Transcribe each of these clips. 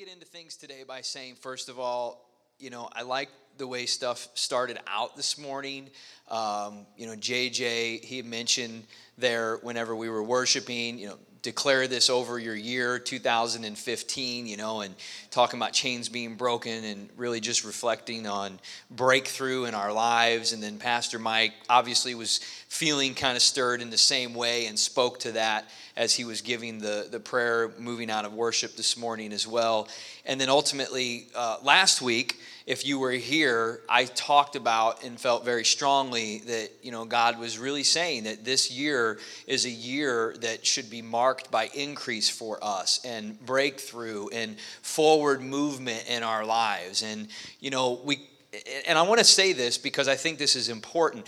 get into things today by saying, first of all, you know, I like the way stuff started out this morning. Um, you know, JJ, he mentioned there whenever we were worshiping, you know, declare this over your year 2015 you know and talking about chains being broken and really just reflecting on breakthrough in our lives. And then pastor mike obviously was feeling kind of stirred in the same way and spoke to that as he was giving the, the prayer moving out of worship this morning as well and then ultimately uh, last week if you were here, I talked about and felt very strongly that, you know, God was really saying that this year is a year that should be marked by increase for us and breakthrough and forward movement in our lives. And, you know, we, and I want to say this because I think this is important.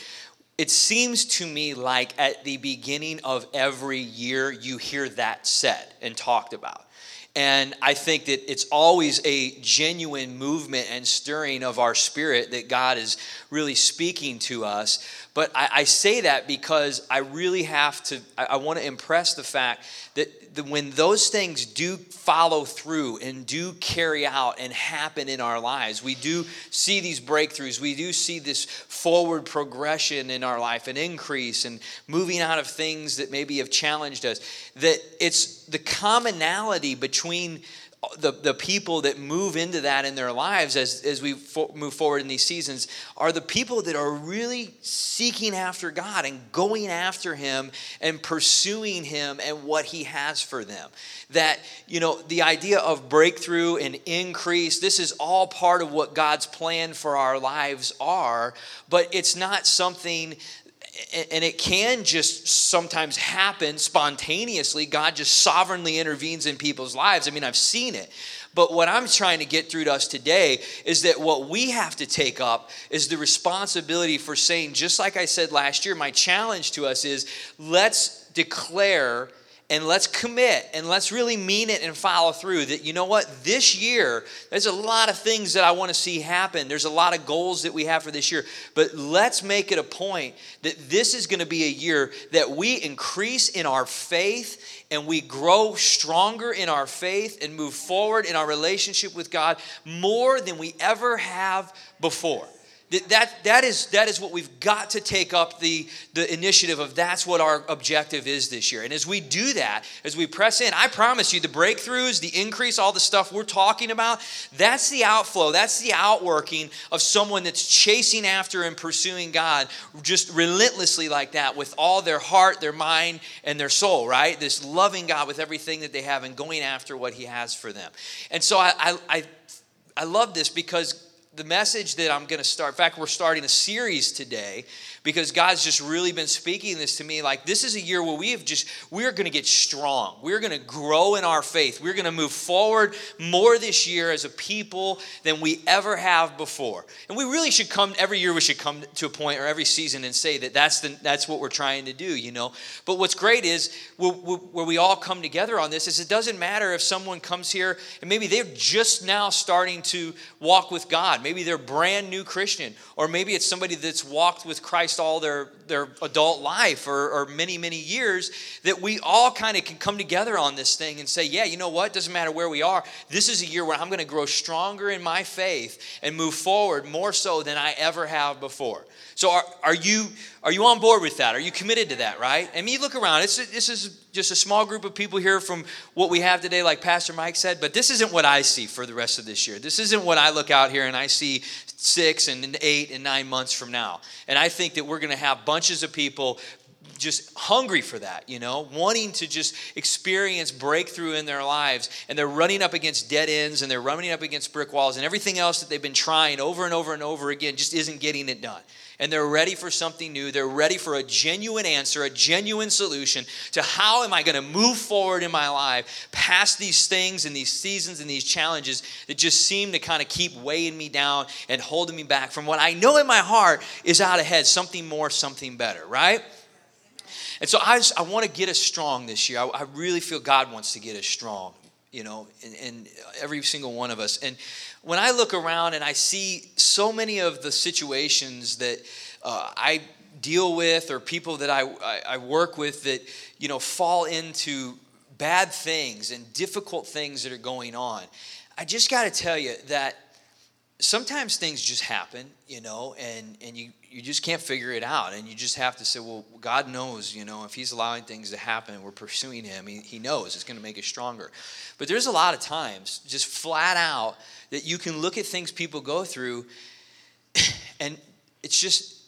It seems to me like at the beginning of every year, you hear that said and talked about. And I think that it's always a genuine movement and stirring of our spirit that God is really speaking to us. But I, I say that because I really have to, I, I want to impress the fact that the, when those things do follow through and do carry out and happen in our lives, we do see these breakthroughs, we do see this forward progression in our life, an increase and moving out of things that maybe have challenged us, that it's the commonality between the, the people that move into that in their lives as, as we fo- move forward in these seasons are the people that are really seeking after God and going after Him and pursuing Him and what He has for them. That, you know, the idea of breakthrough and increase, this is all part of what God's plan for our lives are, but it's not something and it can just sometimes happen spontaneously. God just sovereignly intervenes in people's lives. I mean, I've seen it. But what I'm trying to get through to us today is that what we have to take up is the responsibility for saying, just like I said last year, my challenge to us is let's declare and let's commit and let's really mean it and follow through that you know what this year there's a lot of things that i want to see happen. There's a lot of goals that we have for this year. But let's make it a point that this is going to be a year that we increase in our faith and we grow stronger in our faith and move forward in our relationship with god more than we ever have before that, that, is, that is what we've got to take up the, the initiative of that's what our objective is this year. And as we do that, as we press in, I promise you the breakthroughs, the increase, all the stuff we're talking about, that's the outflow, that's the outworking of someone that's chasing after and pursuing God just relentlessly like that with all their heart, their mind, and their soul, right? This loving God with everything that they have and going after what He has for them. And so I, I, I, I love this because the message that I'm going to start, in fact, we're starting a series today because God's just really been speaking this to me. Like, this is a year where we have just, we're going to get strong. We're going to grow in our faith. We're going to move forward more this year as a people than we ever have before. And we really should come, every year we should come to a point or every season and say that that's, the, that's what we're trying to do, you know. But what's great is where, we all come together on this is it doesn't matter if someone comes here and maybe they're just now starting to walk with God. Maybe they're brand new Christian, or maybe it's somebody that's walked with Christ Christ all their, their adult life or, or many, many years, that we all kind of can come together on this thing and say, yeah, you know what? Doesn't matter where we are. This is a year where I'm going to grow stronger in my faith and move forward more so than I ever have before. So are, are you are you on board with that? Are you committed to that, right? I mean, look around. It's, this is just a small group of people here from what we have today, like Pastor Mike said, but this isn't what I see for the rest of this year. This isn't what I look out here and I see six and eight and nine months from now. And I think that we're going to have bunches of people just hungry for that, you know, wanting to just experience breakthrough in their lives. And they're running up against dead ends and they're running up against brick walls and everything else that they've been trying over and over and over again just isn't getting it done and they're ready for something new. They're ready for a genuine answer, a genuine solution to how am I going to move forward in my life past these things and these seasons and these challenges that just seem to kind of keep weighing me down and holding me back from what I know in my heart is out ahead, something more, something better, right? And so I, I want to get us strong this year. I, I, really feel God wants to get us strong, you know, and every single one of us. And when I look around and I see so many of the situations that uh, I deal with or people that I, I, I work with that, you know, fall into bad things and difficult things that are going on, I just got to tell you that sometimes things just happen, you know, and, and you, you just can't figure it out. And you just have to say, well, God knows, you know, if He's allowing things to happen we're pursuing Him, He, he knows it's going to make us stronger. But there's a lot of times, just flat out, that you can look at things people go through and it's just,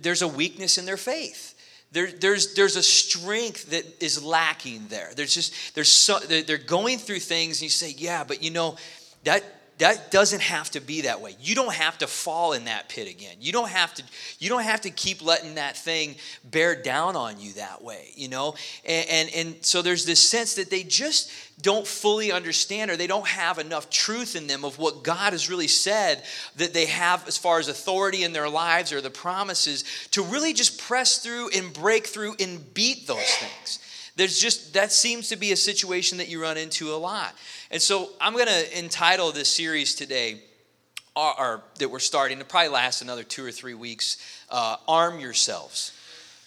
there's a weakness in their faith. There, there's, there's a strength that is lacking there. There's just, there's so, they're going through things and you say, yeah, but you know, that that doesn't have to be that way. You don't have to fall in that pit again. You don't have to you don't have to keep letting that thing bear down on you that way you know? And and, and so there's this sense that they just don't fully understand or they don't have enough truth in them of what God has really said that they have as far as authority in their lives or the promises to really just press through and break through and beat those things. There's just that seems to be a situation that you run into a lot and so I'm going to entitle this series today, or, or, that we're starting, to probably last another two or three weeks, uh, Arm Yourselves.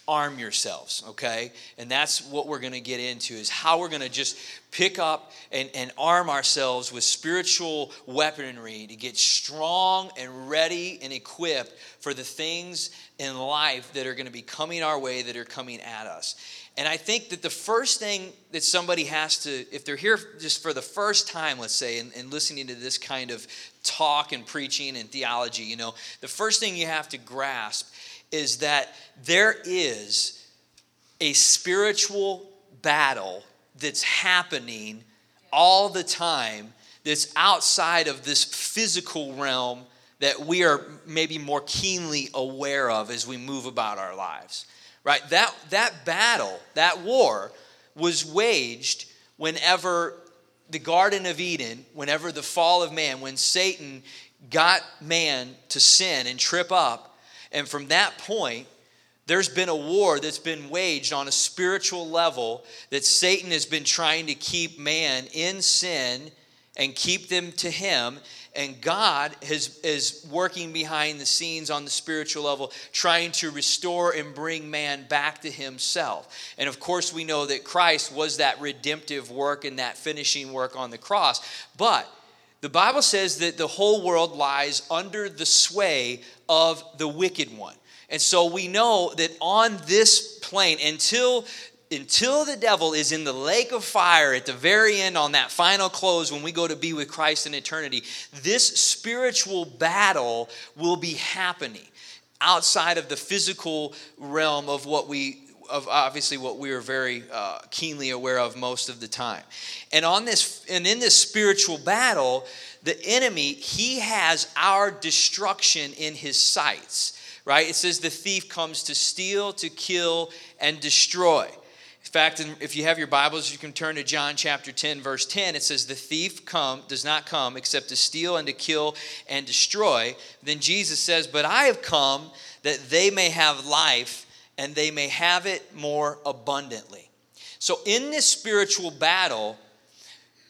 Arm yourselves, okay? And that's what we're going to get into is how we're going to just pick up and, and arm ourselves with spiritual weaponry to get strong and ready and equipped for the things in life that are going to be coming our way, that are coming at us. And I think that the first thing that somebody has to, if they're here just for the first time, let's say, and, and, listening to this kind of talk and preaching and theology, you know, the first thing you have to grasp is that there is a spiritual battle that's happening all the time that's outside of this physical realm that we are maybe more keenly aware of as we move about our lives right? That, that battle, that war, was waged whenever the Garden of Eden, whenever the fall of man, when Satan got man to sin and trip up. And from that point, there's been a war that's been waged on a spiritual level that Satan has been trying to keep man in sin and keep them to him and God has, is working behind the scenes on the spiritual level, trying to restore and bring man back to himself. And of course, we know that Christ was that redemptive work and that finishing work on the cross. But the Bible says that the whole world lies under the sway of the wicked one. And so we know that on this plane, until until the devil is in the lake of fire at the very end on that final close when we go to be with Christ in eternity, this spiritual battle will be happening outside of the physical realm of what we of obviously what we are very uh, keenly aware of most of the time. And on this and in this spiritual battle the enemy he has our destruction in his sights right? It says the thief comes to steal to kill and destroy in fact, if you have your Bibles, you can turn to John chapter 10, verse 10. It says, The thief come, does not come except to steal and to kill and destroy. Then Jesus says, But I have come that they may have life and they may have it more abundantly. So, in this spiritual battle,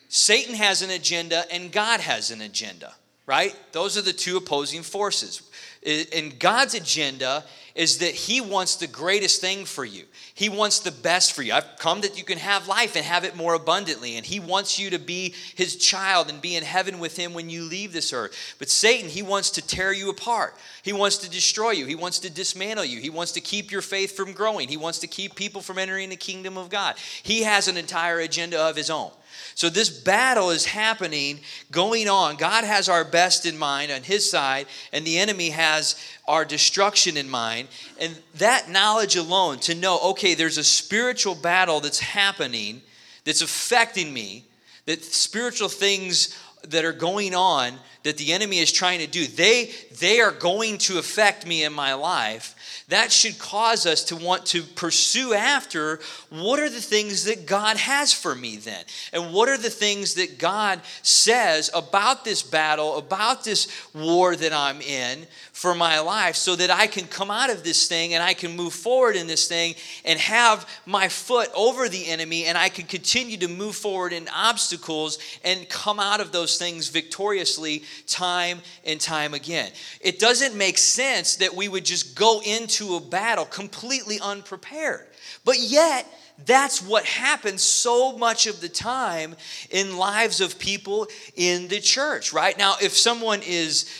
Satan has an agenda and God has an agenda, right? Those are the two opposing forces. And God's agenda is that He wants the greatest thing for you. He wants the best for you. I've come that you can have life and have it more abundantly. And He wants you to be His child and be in heaven with Him when you leave this earth. But Satan, he wants to tear you apart. He wants to destroy you. He wants to dismantle you. He wants to keep your faith from growing. He wants to keep people from entering the kingdom of God. He has an entire agenda of His own. So this battle is happening, going on. God has our best in mind on his side, and the enemy has our destruction in mind. And that knowledge alone, to know, okay, there's a spiritual battle that's happening that's affecting me, that spiritual things that are going on that the enemy is trying to do, they, they are going to affect me in my life that should cause us to want to pursue after what are the things that God has for me then? And what are the things that God says about this battle, about this war that I'm in for my life so that I can come out of this thing and I can move forward in this thing and have my foot over the enemy and I can continue to move forward in obstacles and come out of those things victoriously time and time again. It doesn't make sense that we would just go into a battle completely unprepared. But yet, that's what happens so much of the time in lives of people in the church, right? Now, if someone is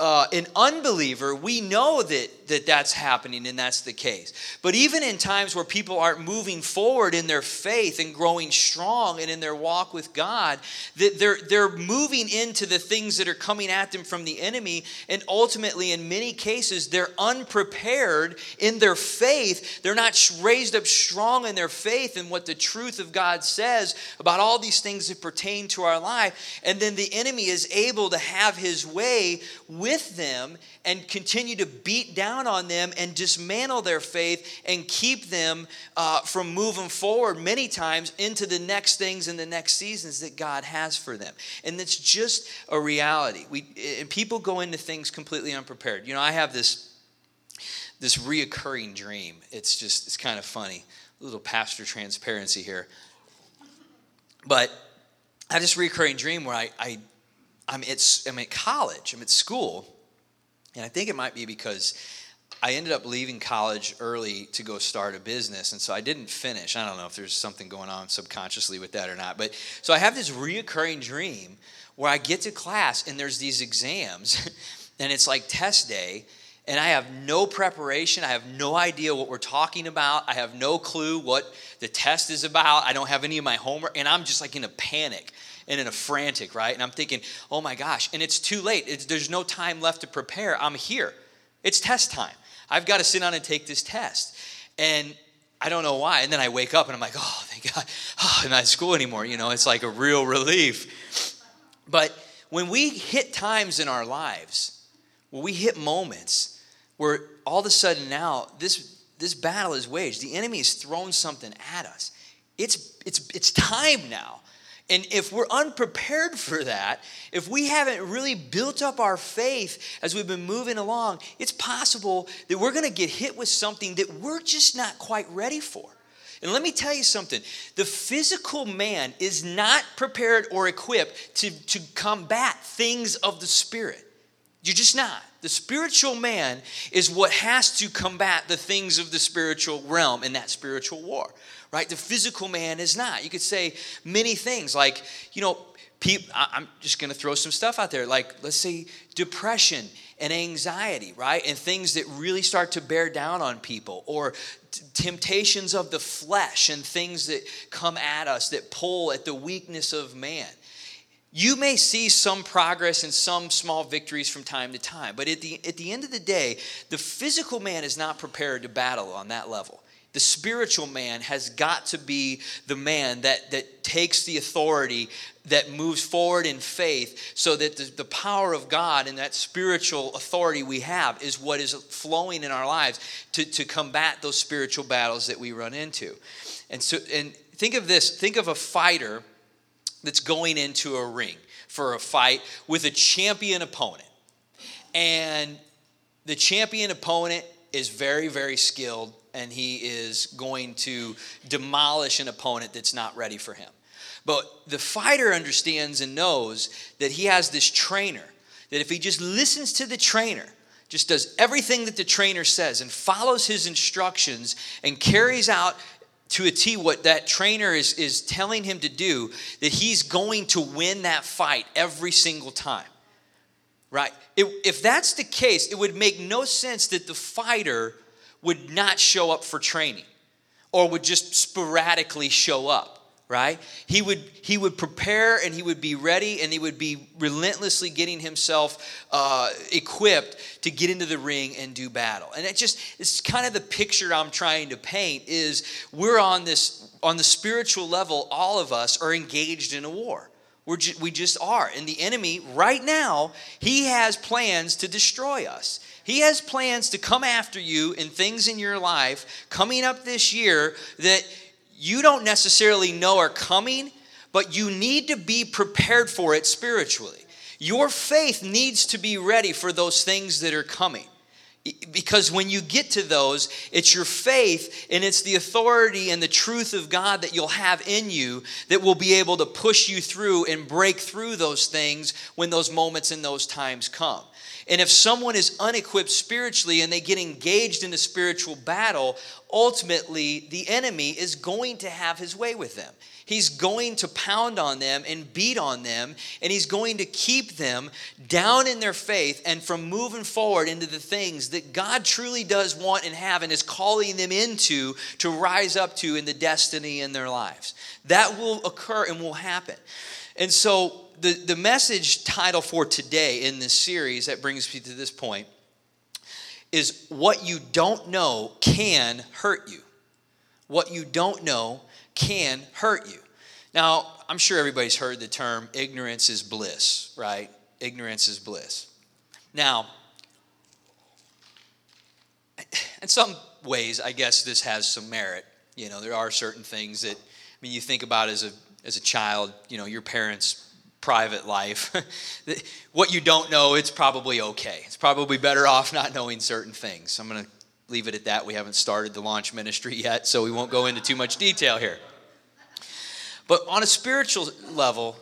uh, an unbeliever, we know that, that that's happening and that's the case. But even in times where people aren't moving forward in their faith and growing strong and in their walk with God, that they're, they're moving into the things that are coming at them from the enemy. And ultimately, in many cases, they're unprepared in their faith. They're not raised up strong in their faith and what the truth of God says about all these things that pertain to our life. And then the enemy is able to have his way with with them and continue to beat down on them and dismantle their faith and keep them uh, from moving forward many times into the next things and the next seasons that God has for them. And it's just a reality. We and people go into things completely unprepared. You know, I have this this reoccurring dream. It's just it's kind of funny. A little pastor transparency here. But I have this recurring dream where I, I I'm at, I'm at college, I'm at school, and I think it might be because I ended up leaving college early to go start a business, and so I didn't finish. I don't know if there's something going on subconsciously with that or not, but so I have this reoccurring dream where I get to class and there's these exams, and it's like test day, and I have no preparation. I have no idea what we're talking about. I have no clue what the test is about. I don't have any of my homework, and I'm just like in a panic and in a frantic, right? And I'm thinking, oh my gosh, and it's too late. It's, there's no time left to prepare. I'm here. It's test time. I've got to sit down and take this test. And I don't know why. And then I wake up and I'm like, oh, thank God. Oh, I'm not at school anymore. You know, it's like a real relief. But when we hit times in our lives, when we hit moments where all of a sudden now this, this battle is waged, the enemy has thrown something at us. It's, it's, it's time now and if we're unprepared for that, if we haven't really built up our faith as we've been moving along, it's possible that we're going to get hit with something that we're just not quite ready for. And let me tell you something the physical man is not prepared or equipped to, to combat things of the spirit. You're just not. The spiritual man is what has to combat the things of the spiritual realm in that spiritual war right? The physical man is not. You could say many things like, you know, I'm just going to throw some stuff out there, like, let's say depression and anxiety, right? And things that really start to bear down on people, or t- temptations of the flesh and things that come at us that pull at the weakness of man. You may see some progress and some small victories from time to time, but at the, at the end of the day, the physical man is not prepared to battle on that level. The spiritual man has got to be the man that, that takes the authority that moves forward in faith so that the, the power of god and that spiritual authority we have is what is flowing in our lives to, to combat those spiritual battles that we run into. And so and think of this think of a fighter that's going into a ring for a fight with a champion opponent and the champion opponent is very very skilled and he is going to demolish an opponent that's not ready for him. But the fighter understands and knows that he has this trainer, that if he just listens to the trainer, just does everything that the trainer says and follows his instructions and carries out to a T what that trainer is, is telling him to do, that he's going to win that fight every single time. Right? It, if that's the case, it would make no sense that the fighter would not show up for training or would just sporadically show up right? He would he would prepare and he would be ready and he would be relentlessly getting himself uh, equipped to get into the ring and do battle. And it just it's kind of the picture i'm trying to paint is we're on this on the spiritual level all of us are engaged in a war. We're ju- we just are. And the enemy right now he has plans to destroy us. He has plans to come after you in things in your life coming up this year that you don't necessarily know are coming, but you need to be prepared for it spiritually. Your faith needs to be ready for those things that are coming. Because when you get to those, it's your faith and it's the authority and the truth of God that you'll have in you that will be able to push you through and break through those things when those moments and those times come. And if someone is unequipped spiritually and they get engaged in a spiritual battle, ultimately the enemy is going to have his way with them. He's going to pound on them and beat on them, and he's going to keep them down in their faith and from moving forward into the things that God truly does want and have and is calling them into to rise up to in the destiny in their lives. That will occur and will happen. And so, the, the message title for today in this series that brings me to this point is what you don't know can hurt you. What you don't know can hurt you. Now, I'm sure everybody's heard the term ignorance is bliss, right? Ignorance is bliss. Now, in some ways, I guess this has some merit. You know, there are certain things that, I mean, you think about as a, as a child, you know, your parents' private life. what you don't know, it's probably okay. It's probably better off not knowing certain things. I'm going to leave it at that. We haven't started the launch ministry yet, so we won't go into too much detail here. But on a spiritual level,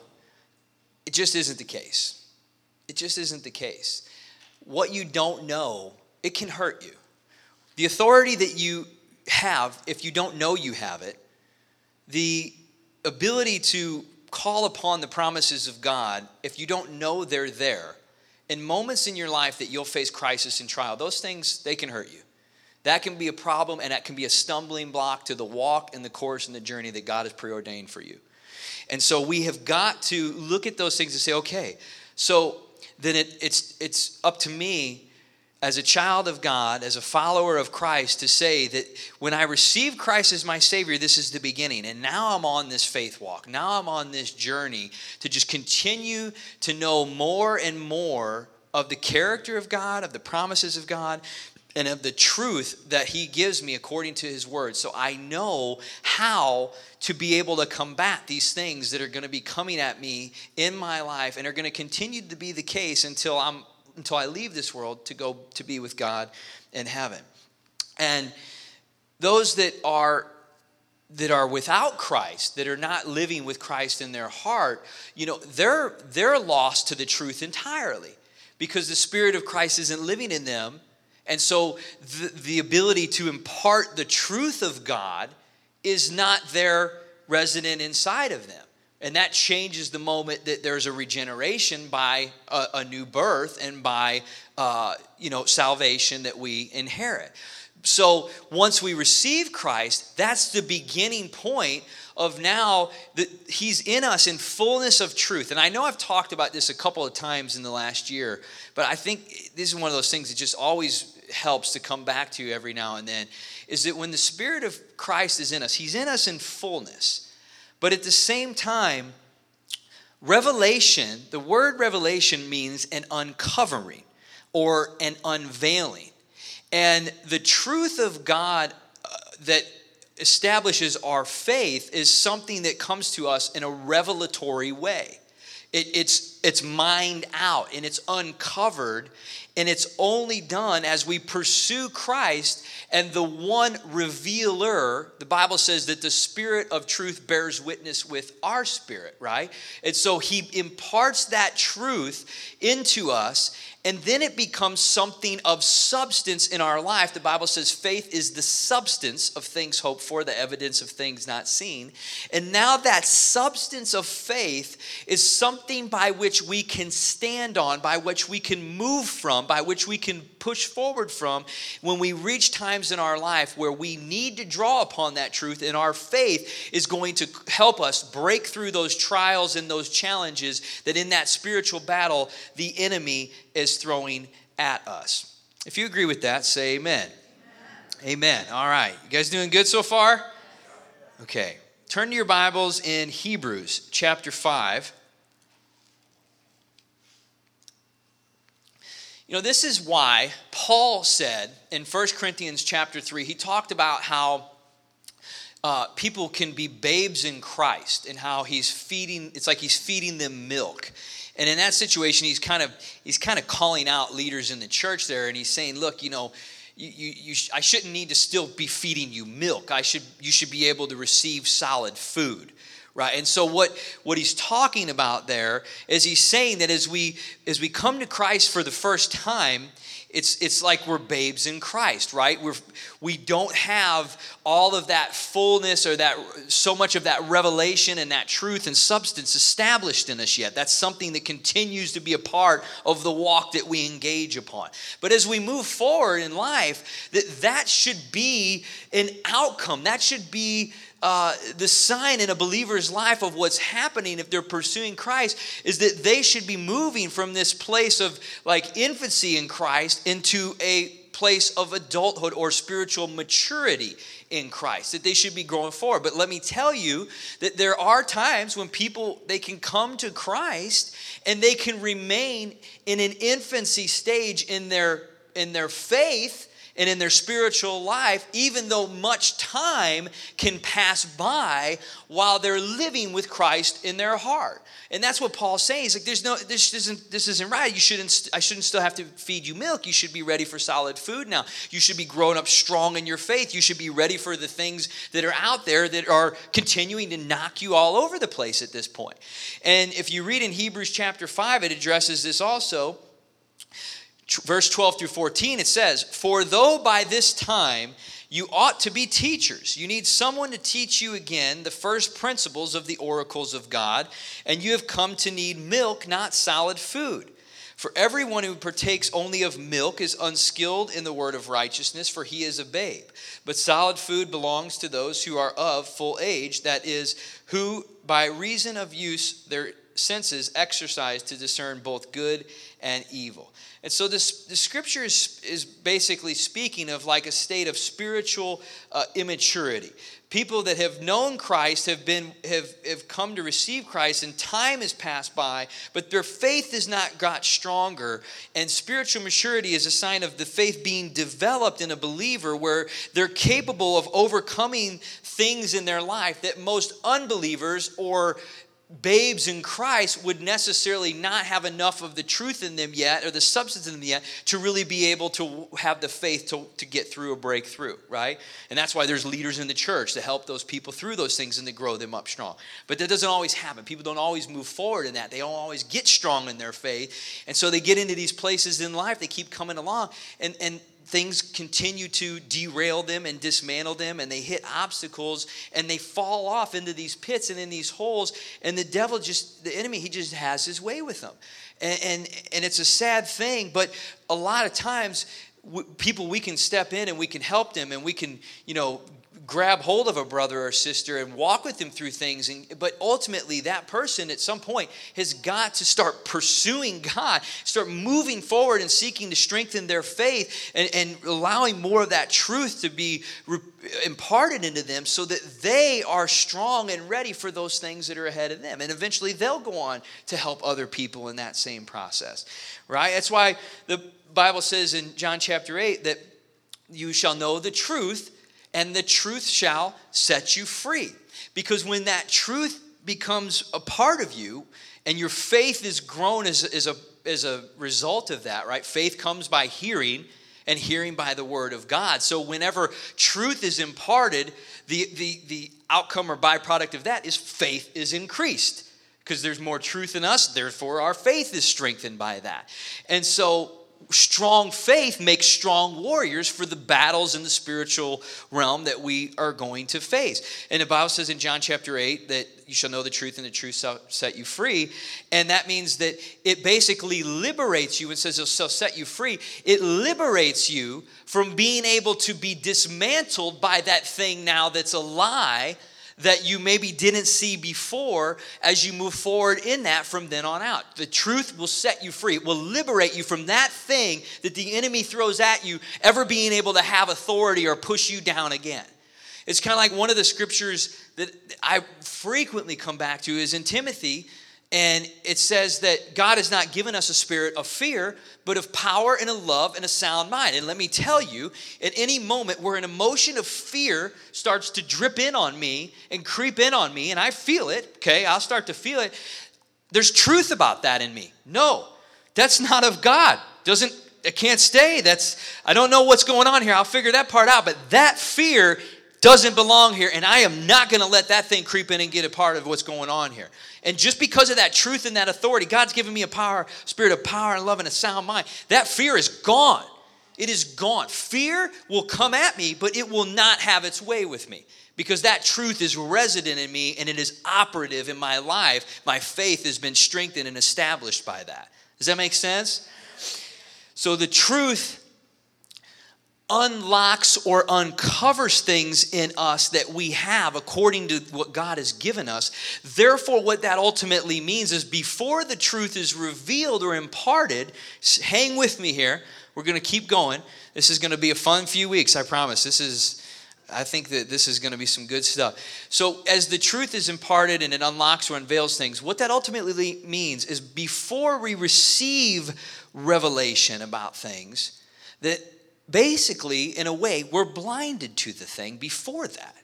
it just isn't the case. It just isn't the case. What you don't know, it can hurt you. The authority that you have, if you don't know you have it, the ability to call upon the promises of God, if you don't know they're there, in moments in your life that you'll face crisis and trial, those things, they can hurt you. That can be a problem and that can be a stumbling block to the walk and the course and the journey that God has preordained for you. And so we have got to look at those things and say, okay, so then it, it's, it's up to me as a child of God, as a follower of Christ, to say that when I receive Christ as my Savior, this is the beginning. And now I'm on this faith walk. Now I'm on this journey to just continue to know more and more of the character of God, of the promises of God, and of the truth that he gives me according to his word. So I know how to be able to combat these things that are going to be coming at me in my life and are going to continue to be the case until I'm until I leave this world to go to be with God in heaven. And those that are that are without Christ, that are not living with Christ in their heart, you know, they're they're lost to the truth entirely because the spirit of Christ isn't living in them and so the, the ability to impart the truth of God is not there resident inside of them. And that changes the moment that there's a regeneration by a, a new birth and by uh, you know salvation that we inherit. So once we receive Christ, that's the beginning point of now that He's in us in fullness of truth. And I know I've talked about this a couple of times in the last year, but I think this is one of those things that just always helps to come back to every now and then is that when the Spirit of Christ is in us, He's in us in fullness. But at the same time, revelation, the word revelation means an uncovering or an unveiling. And the truth of God uh, that establishes our faith is something that comes to us in a revelatory way. It, it's, it's mined out and it's uncovered, and it's only done as we pursue Christ and the one revealer. The Bible says that the Spirit of truth bears witness with our spirit, right? And so he imparts that truth into us, and then it becomes something of substance in our life. The Bible says faith is the substance of things hoped for, the evidence of things not seen. And now that substance of faith is something by which we can stand on, by which we can move from, by which we can push forward from when we reach times in our life where we need to draw upon that truth, and our faith is going to help us break through those trials and those challenges that in that spiritual battle the enemy is throwing at us. If you agree with that, say amen. Amen. amen. All right. You guys doing good so far? Okay. Turn to your Bibles in Hebrews chapter 5. You know, this is why Paul said in 1 Corinthians chapter 3, he talked about how uh, people can be babes in Christ and how he's feeding, it's like he's feeding them milk And in that situation, he's kind of he's kind of calling out leaders in the church there, and he's saying, "Look, you know, you, you, you sh- I shouldn't need to still be feeding you milk. I should you should be able to receive solid food." Right and so what what he's talking about there is he's saying that as we as we come to christ for the first time it's it's like we're babes in Christ, right? We're we don't have all of that fullness or that so much of that revelation and that truth and substance established in us yet. That's something that continues to be a part of the walk that we engage upon. But as we move forward in life, that that should be an outcome. That should be uh, the sign in a believer's life of what's happening if they're pursuing Christ is that they should be moving from this place of like infancy in Christ into a place of adulthood or spiritual maturity in Christ that they should be growing forward. But let me tell you that there are times when people they can come to Christ and they can remain in an infancy stage in their in their faith and in their spiritual life, even though much time can pass by while they're living with Christ in their heart. And that's what Paul's saying. He's like, there's no, this isn't, this isn't right. You shouldn't, I shouldn't still have to feed you milk. You should be ready for solid food now. You should be growing up strong in your faith. You should be ready for the things that are out there that are continuing to knock you all over the place at this point. And if you read in Hebrews chapter 5, it addresses this also verse 12 through 14, it says, For though by this time you ought to be teachers, you need someone to teach you again the first principles of the oracles of God, and you have come to need milk, not solid food. For everyone who partakes only of milk is unskilled in the word of righteousness, for he is a babe. But solid food belongs to those who are of full age, that is, who by reason of use their senses exercise to discern both good and evil. And so this the scripture is, is basically speaking of like a state of spiritual uh, immaturity. People that have known Christ have been have, have come to receive Christ and time has passed by, but their faith has not got stronger. And spiritual maturity is a sign of the faith being developed in a believer where they're capable of overcoming things in their life that most unbelievers or babes in Christ would necessarily not have enough of the truth in them yet or the substance in them yet to really be able to have the faith to, to get through a breakthrough, right? And that's why there's leaders in the church to help those people through those things and to grow them up strong. But that doesn't always happen. People don't always move forward in that. They don't always get strong in their faith. And so they get into these places in life, they keep coming along. And, and things continue to derail them and dismantle them and they hit obstacles and they fall off into these pits and in these holes and the devil just the enemy he just has his way with them. And and, and it's a sad thing but a lot of times people we can step in and we can help them and we can you know grab hold of a brother or sister and walk with them through things and, but ultimately that person at some point has got to start pursuing god start moving forward and seeking to strengthen their faith and, and allowing more of that truth to be re- imparted into them so that they are strong and ready for those things that are ahead of them. And eventually they'll go on to help other people in that same process right? That's why the bible says in john chapter 8 that you shall know the truth and the truth shall set you free. Because when that truth becomes a part of you and your faith is grown as, as, a, as a result of that, right? Faith comes by hearing and hearing by the word of God. So whenever truth is imparted, the, the, the outcome or byproduct of that is faith is increased because there's more truth in us, therefore our faith is strengthened by that. And so strong faith makes strong warriors for the battles in the spiritual realm that we are going to face. And the Bible says in John chapter 8 that you shall know the truth and the truth shall set you free. And that means that it basically liberates you and says it shall set you free. It liberates you from being able to be dismantled by that thing now that's a lie that you maybe didn't see before as you move forward in that from then on out. The truth will set you free, it will liberate you from that thing that the enemy throws at you, ever being able to have authority or push you down again. It's kind of like one of the scriptures that I frequently come back to is in Timothy and it says that God has not given us a spirit of fear, but of power and a love and a sound mind. And let me tell you, at any moment where an emotion of fear starts to drip in on me and creep in on me, and I feel it, okay, I'll start to feel it. There's truth about that in me. No, that's not of God. Doesn't it can't stay. That's I don't know what's going on here. I'll figure that part out. But that fear doesn't belong here, and I am not going to let that thing creep in and get a part of what's going on here. And just because of that truth and that authority, God's given me a power, spirit of power and love and a sound mind. That fear is gone. It is gone. Fear will come at me, but it will not have its way with me because that truth is resident in me and it is operative in my life. My faith has been strengthened and established by that. Does that make sense? So the truth unlocks or uncovers things in us that we have according to what God has given us. Therefore, what that ultimately means is before the truth is revealed or imparted, hang with me here. We're going to keep going. This is going to be a fun few weeks, I promise. This is. I think that this is going to be some good stuff. So, as the truth is imparted and it unlocks or unveils things, what that ultimately means is before we receive revelation about things, that basically, in a way, we're blinded to the thing before that.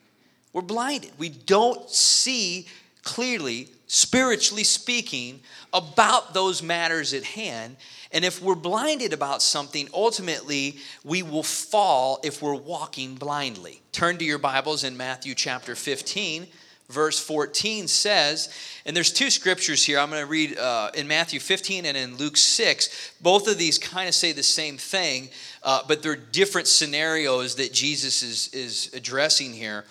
We're blinded. We don't see clearly, spiritually speaking, about those matters at hand. And if we're blinded about something, ultimately we will fall if we're walking blindly. Turn to your Bibles in Matthew chapter 15 verse 14 says, and there's two scriptures here. I'm going to read uh, in Matthew 15 and in Luke 6. Both of these kind of say the same thing, uh, but they're different scenarios that Jesus is, is addressing here.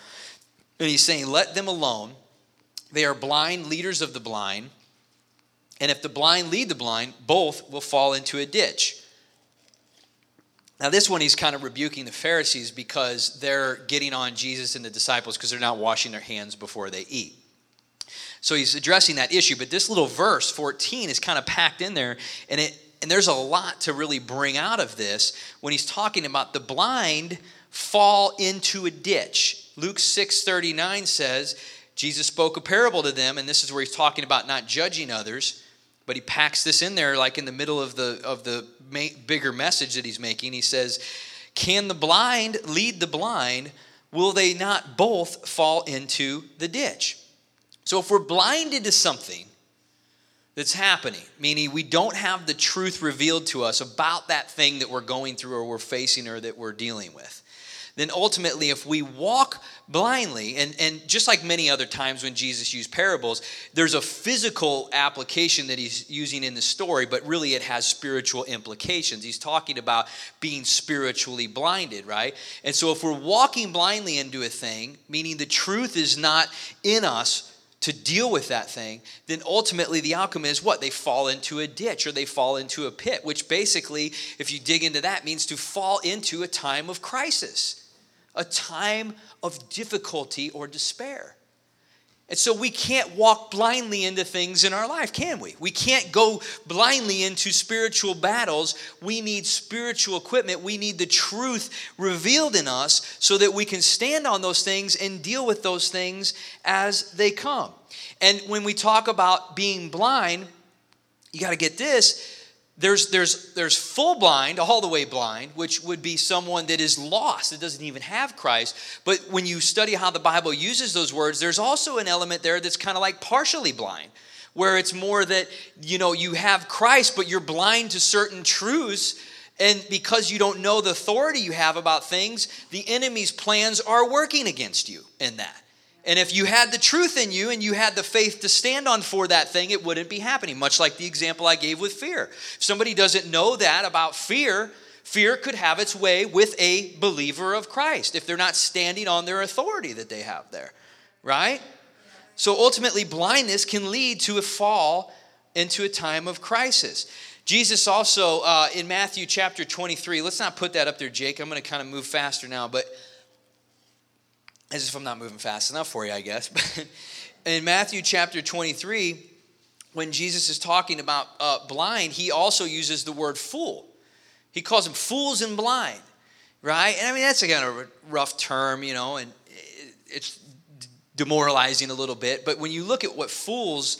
And he's saying, Let them alone. They are blind leaders of the blind. And if the blind lead the blind, both will fall into a ditch. Now, this one, he's kind of rebuking the Pharisees because they're getting on Jesus and the disciples because they're not washing their hands before they eat. So he's addressing that issue. But this little verse, 14, is kind of packed in there. And, it, and there's a lot to really bring out of this when he's talking about the blind fall into a ditch. Luke 6:39 says, Jesus spoke a parable to them, and this is where he's talking about not judging others, but he packs this in there like in the middle of the of the bigger message that he's making. He says, Can the blind lead the blind? Will they not both fall into the ditch? So if we're blinded to something that's happening, meaning we don't have the truth revealed to us about that thing that we're going through or we're facing or that we're dealing with, then ultimately, if we walk blindly, and, and just like many other times when Jesus used parables, there's a physical application that he's using in the story, but really it has spiritual implications. He's talking about being spiritually blinded, right? And so if we're walking blindly into a thing, meaning the truth is not in us, to deal with that thing, then ultimately the outcome is what? They fall into a ditch or they fall into a pit, which basically, if you dig into that, means to fall into a time of crisis a time of difficulty or despair. And so we can't walk blindly into things in our life, can we? We can't go blindly into spiritual battles. We need spiritual equipment. We need the truth revealed in us so that we can stand on those things and deal with those things as they come. And when we talk about being blind, you got to get this there's, there's, there's full blind, all the way blind, which would be someone that is lost, that doesn't even have Christ. But when you study how the Bible uses those words, there's also an element there that's kind of like partially blind, where it's more that, you know, you have Christ, but you're blind to certain truths. And because you don't know the authority you have about things, the enemy's plans are working against you in that. And if you had the truth in you and you had the faith to stand on for that thing, it wouldn't be happening. Much like the example I gave with fear. If somebody doesn't know that about fear, fear could have its way with a believer of Christ if they're not standing on their authority that they have there, right? So ultimately, blindness can lead to a fall into a time of crisis. Jesus also, uh, in Matthew chapter 23, let's not put that up there, Jake. I'm going to kind of move faster now, but as if I'm not moving fast enough for you, I guess. But in Matthew chapter 23, when Jesus is talking about uh, blind, he also uses the word fool. He calls them fools and blind, right? And I mean, that's a kind of a rough term, you know, and it's demoralizing a little bit. But when you look at what fools,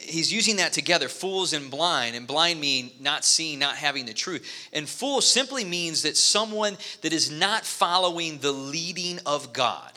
he's using that together fools and blind and blind mean not seeing not having the truth and fool simply means that someone that is not following the leading of god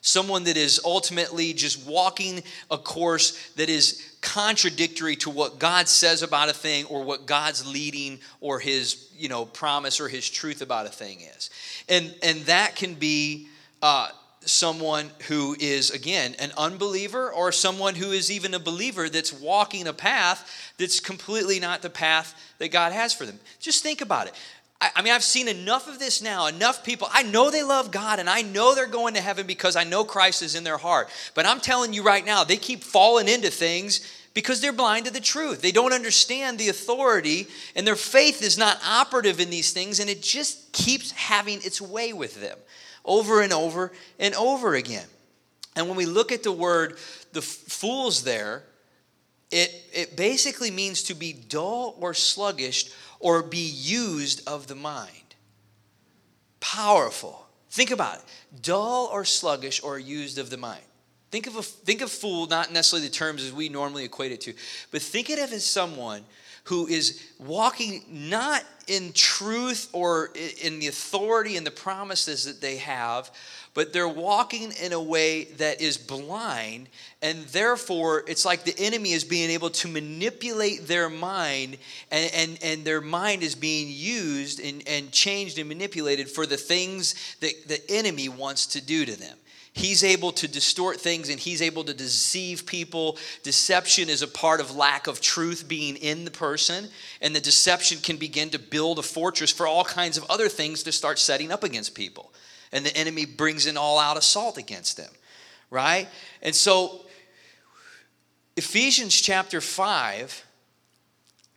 someone that is ultimately just walking a course that is contradictory to what God says about a thing or what God's leading or his, you know, promise or his truth about a thing is. And and that can be uh, someone who is again an unbeliever or someone who is even a believer that's walking a path that's completely not the path that God has for them. Just think about it. I, mean, I've seen enough of this now, enough people. I know they love God and I know they're going to heaven because I know Christ is in their heart. But I'm telling you right now, they keep falling into things because they're blind to the truth. They don't understand the authority and their faith is not operative in these things and it just keeps having its way with them over and over and over again. And when we look at the word, the fools there, it, it basically means to be dull or sluggish or be used of the mind. Powerful. Think about it. Dull or sluggish or used of the mind. Think of a think of fool, not necessarily the terms as we normally equate it to, but think of it as someone who is walking not in truth or in the authority and the promises that they have, but they're walking in a way that is blind, and therefore it's like the enemy is being able to manipulate their mind, and, and, and their mind is being used and, and changed and manipulated for the things that the enemy wants to do to them. He's able to distort things and he's able to deceive people. Deception is a part of lack of truth being in the person, and the deception can begin to build a fortress for all kinds of other things to start setting up against people. And the enemy brings an all out assault against them, right? And so, Ephesians chapter 5.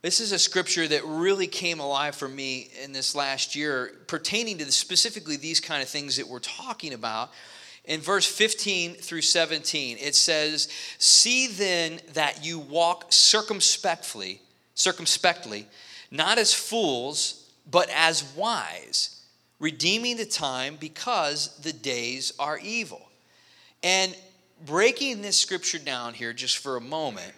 This is a scripture that really came alive for me in this last year, pertaining to the, specifically these kind of things that we're talking about in verse 15 through 17, it says, See then that you walk circumspectly, circumspectly, not as fools, but as wise, redeeming the time because the days are evil. And breaking this scripture down here just for a moment,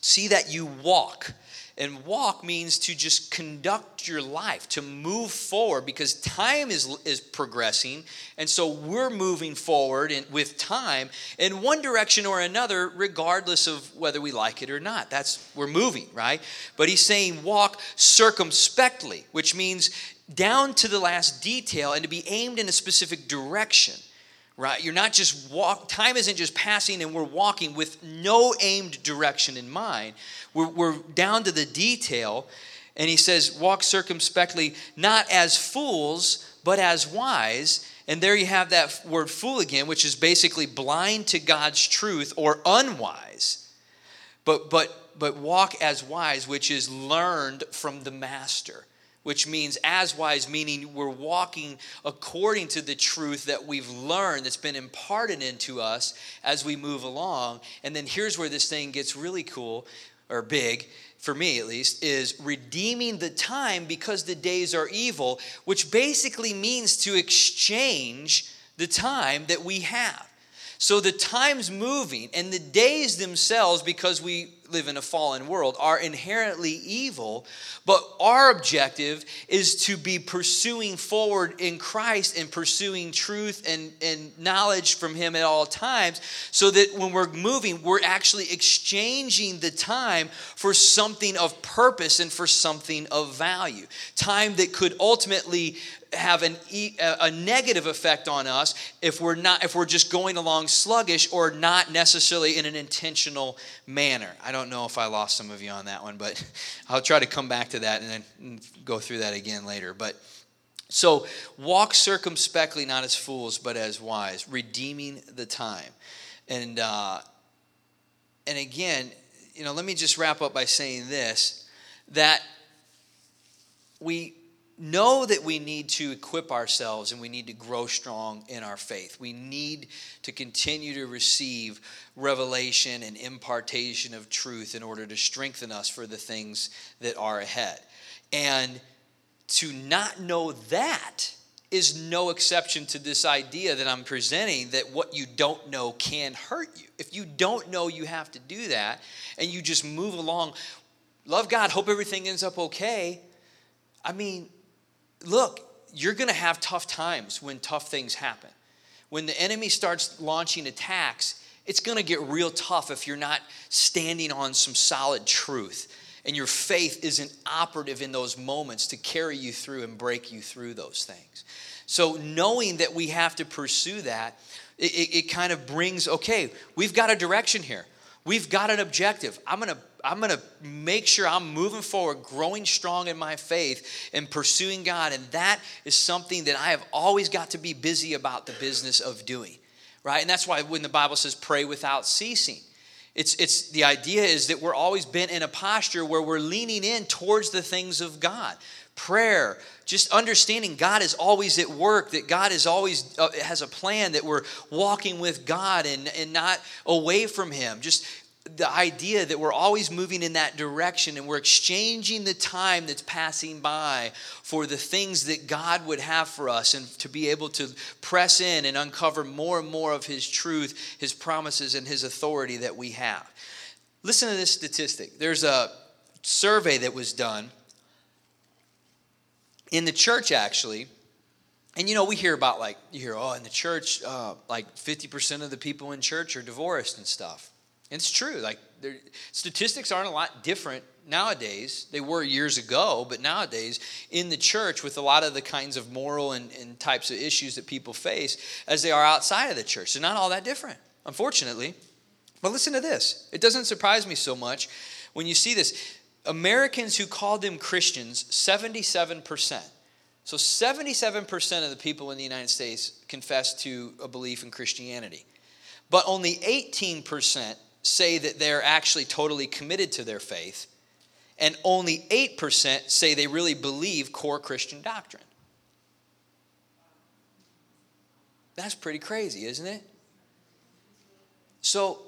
see that you walk and walk means to just conduct your life, to move forward because time is, is progressing. And so we're moving forward in, with time in one direction or another, regardless of whether we like it or not. That's, we're moving, right? But he's saying walk circumspectly, which means down to the last detail and to be aimed in a specific direction right? You're not just walk, time isn't just passing and we're walking with no aimed direction in mind. We're, we're down to the detail. And he says, walk circumspectly, not as fools, but as wise. And there you have that word fool again, which is basically blind to God's truth or unwise. But, but, but walk as wise, which is learned from the master which means as wise, meaning we're walking according to the truth that we've learned that's been imparted into us as we move along. And then here's where this thing gets really cool or big, for me at least, is redeeming the time because the days are evil, which basically means to exchange the time that we have. So the time's moving, and the days themselves, because we live in a fallen world, are inherently evil. But our objective is to be pursuing forward in Christ and pursuing truth and, and knowledge from Him at all times, so that when we're moving, we're actually exchanging the time for something of purpose and for something of value. Time that could ultimately have an, a negative effect on us if we're not if we're just going along sluggish or not necessarily in an intentional manner. I don't know if I lost some of you on that one, but I'll try to come back to that and then go through that again later. But so walk circumspectly, not as fools, but as wise, redeeming the time. And uh, and again, you know, let me just wrap up by saying this: that we know that we need to equip ourselves and we need to grow strong in our faith. We need to continue to receive revelation and impartation of truth in order to strengthen us for the things that are ahead. And to not know that is no exception to this idea that I'm presenting that what you don't know can hurt you. If you don't know you have to do that and you just move along, love God, hope everything ends up okay. I mean, look, you're going to have tough times when tough things happen. When the enemy starts launching attacks, it's going to get real tough if you're not standing on some solid truth and your faith isn't operative in those moments to carry you through and break you through those things. So, knowing that we have to pursue that, it, it, kind of brings okay, we've got a direction here. We've got an objective. I'm going to I'm going to make sure I'm moving forward, growing strong in my faith and pursuing God. And that is something that I have always got to be busy about the business of doing, right? And that's why when the Bible says pray without ceasing, it's, it's the idea is that we're always been in a posture where we're leaning in towards the things of God prayer just understanding god is always at work that god is always uh, has a plan that we're walking with god and, and not away from him just the idea that we're always moving in that direction and we're exchanging the time that's passing by for the things that God would have for us and to be able to press in and uncover more and more of His truth, His promises, and His authority that we have. Listen to this statistic. There's a survey that was done in the church, actually. And you know, we hear about like, you hear, oh, in the church, uh, like 50% of the people in church are divorced and stuff. It's true. Like statistics aren't a lot different nowadays. They were years ago, but nowadays in the church, with a lot of the kinds of moral and, and types of issues that people face, as they are outside of the church, they're not all that different, unfortunately. But listen to this. It doesn't surprise me so much when you see this. Americans who called them Christians, 77%. So 77% of the people in the United States confess to a belief in Christianity. But only 18% say that they're actually totally committed to their faith, and only 8% say they really believe core Christian doctrine. That's pretty crazy, isn't it? So,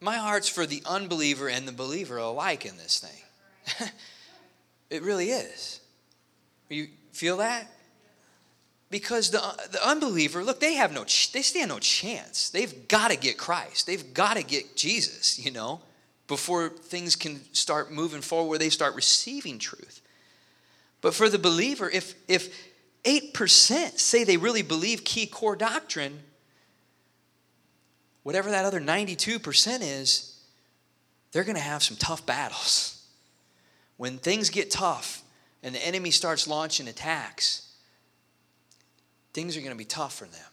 my heart's for the unbeliever and the believer alike in this thing. it really is. You feel that? because the, the unbeliever look they have no they stand no chance they've got to get christ they've got to get jesus you know before things can start moving forward where they start receiving truth but for the believer if if 8% say they really believe key core doctrine whatever that other 92% is they're going to have some tough battles when things get tough and the enemy starts launching attacks things are going to be tough for them.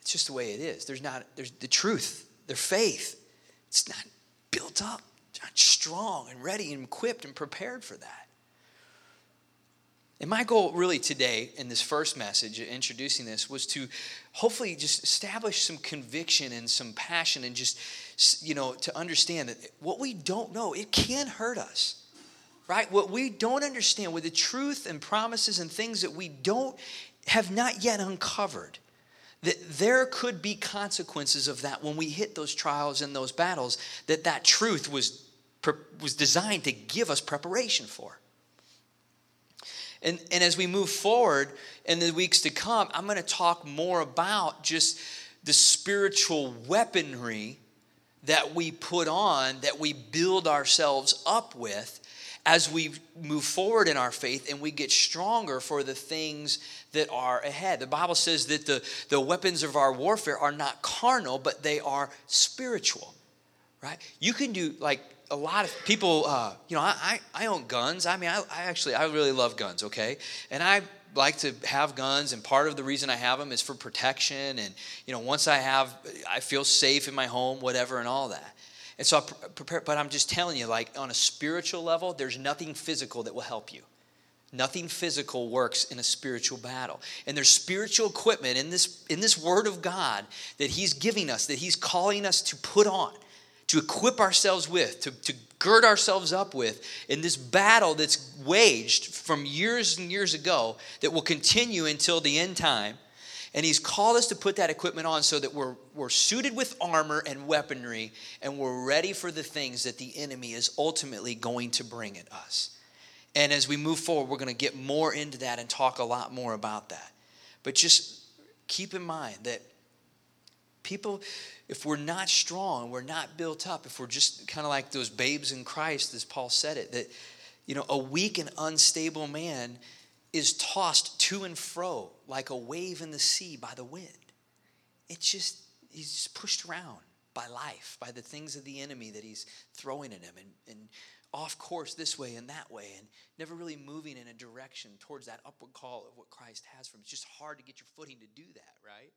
It's just the way it is. There's not, there's the truth, their faith. It's not built up, not strong and ready and equipped and prepared for that. And my goal, really, today in this first message, introducing this, was to hopefully just establish some conviction and some passion and just, you know, to understand that what we don't know, it can hurt us right? What we don't understand with the truth and promises and things that we don't have not yet uncovered that there could be consequences of that when we hit those trials and those battles that that truth was was designed to give us preparation for and, and as we move forward in the weeks to come i'm going to talk more about just the spiritual weaponry that we put on that we build ourselves up with as we move forward in our faith and we get stronger for the things that are ahead. The Bible says that the, the weapons of our warfare are not carnal, but they are spiritual, right? You can do like a lot of people, uh, you know, I, I own guns. I mean, I, I actually, I really love guns, okay? And I like to have guns and part of the reason i have them is for protection and you know once i have i feel safe in my home whatever and all that and so I prepare, but I'm just telling you, like on a spiritual level, there's nothing physical that will help you. Nothing physical works in a spiritual battle. And there's spiritual equipment in this, in this word of God that He's giving us, that He's calling us to put on, to equip ourselves with, to, to gird ourselves up with in this battle that's waged from years and years ago that will continue until the end time and He's called us to put that equipment on so that we're, we're suited with armor and weaponry and we're ready for the things that the enemy is ultimately going to bring at us. And as we move forward, we're going to get more into that and talk a lot more about that. But just keep in mind that people, if we're not strong, we're not built up, if we're just kind of like those babes in Christ, as Paul said it, that, you know, a weak and unstable man is tossed to and fro like a wave in the sea by the wind. It's just he's just pushed around by life, by the things of the enemy that he's throwing at him, and, and off course this way and that way, and never really moving in a direction towards that upward call of what Christ has for him. It's just hard to get your footing to do that, right?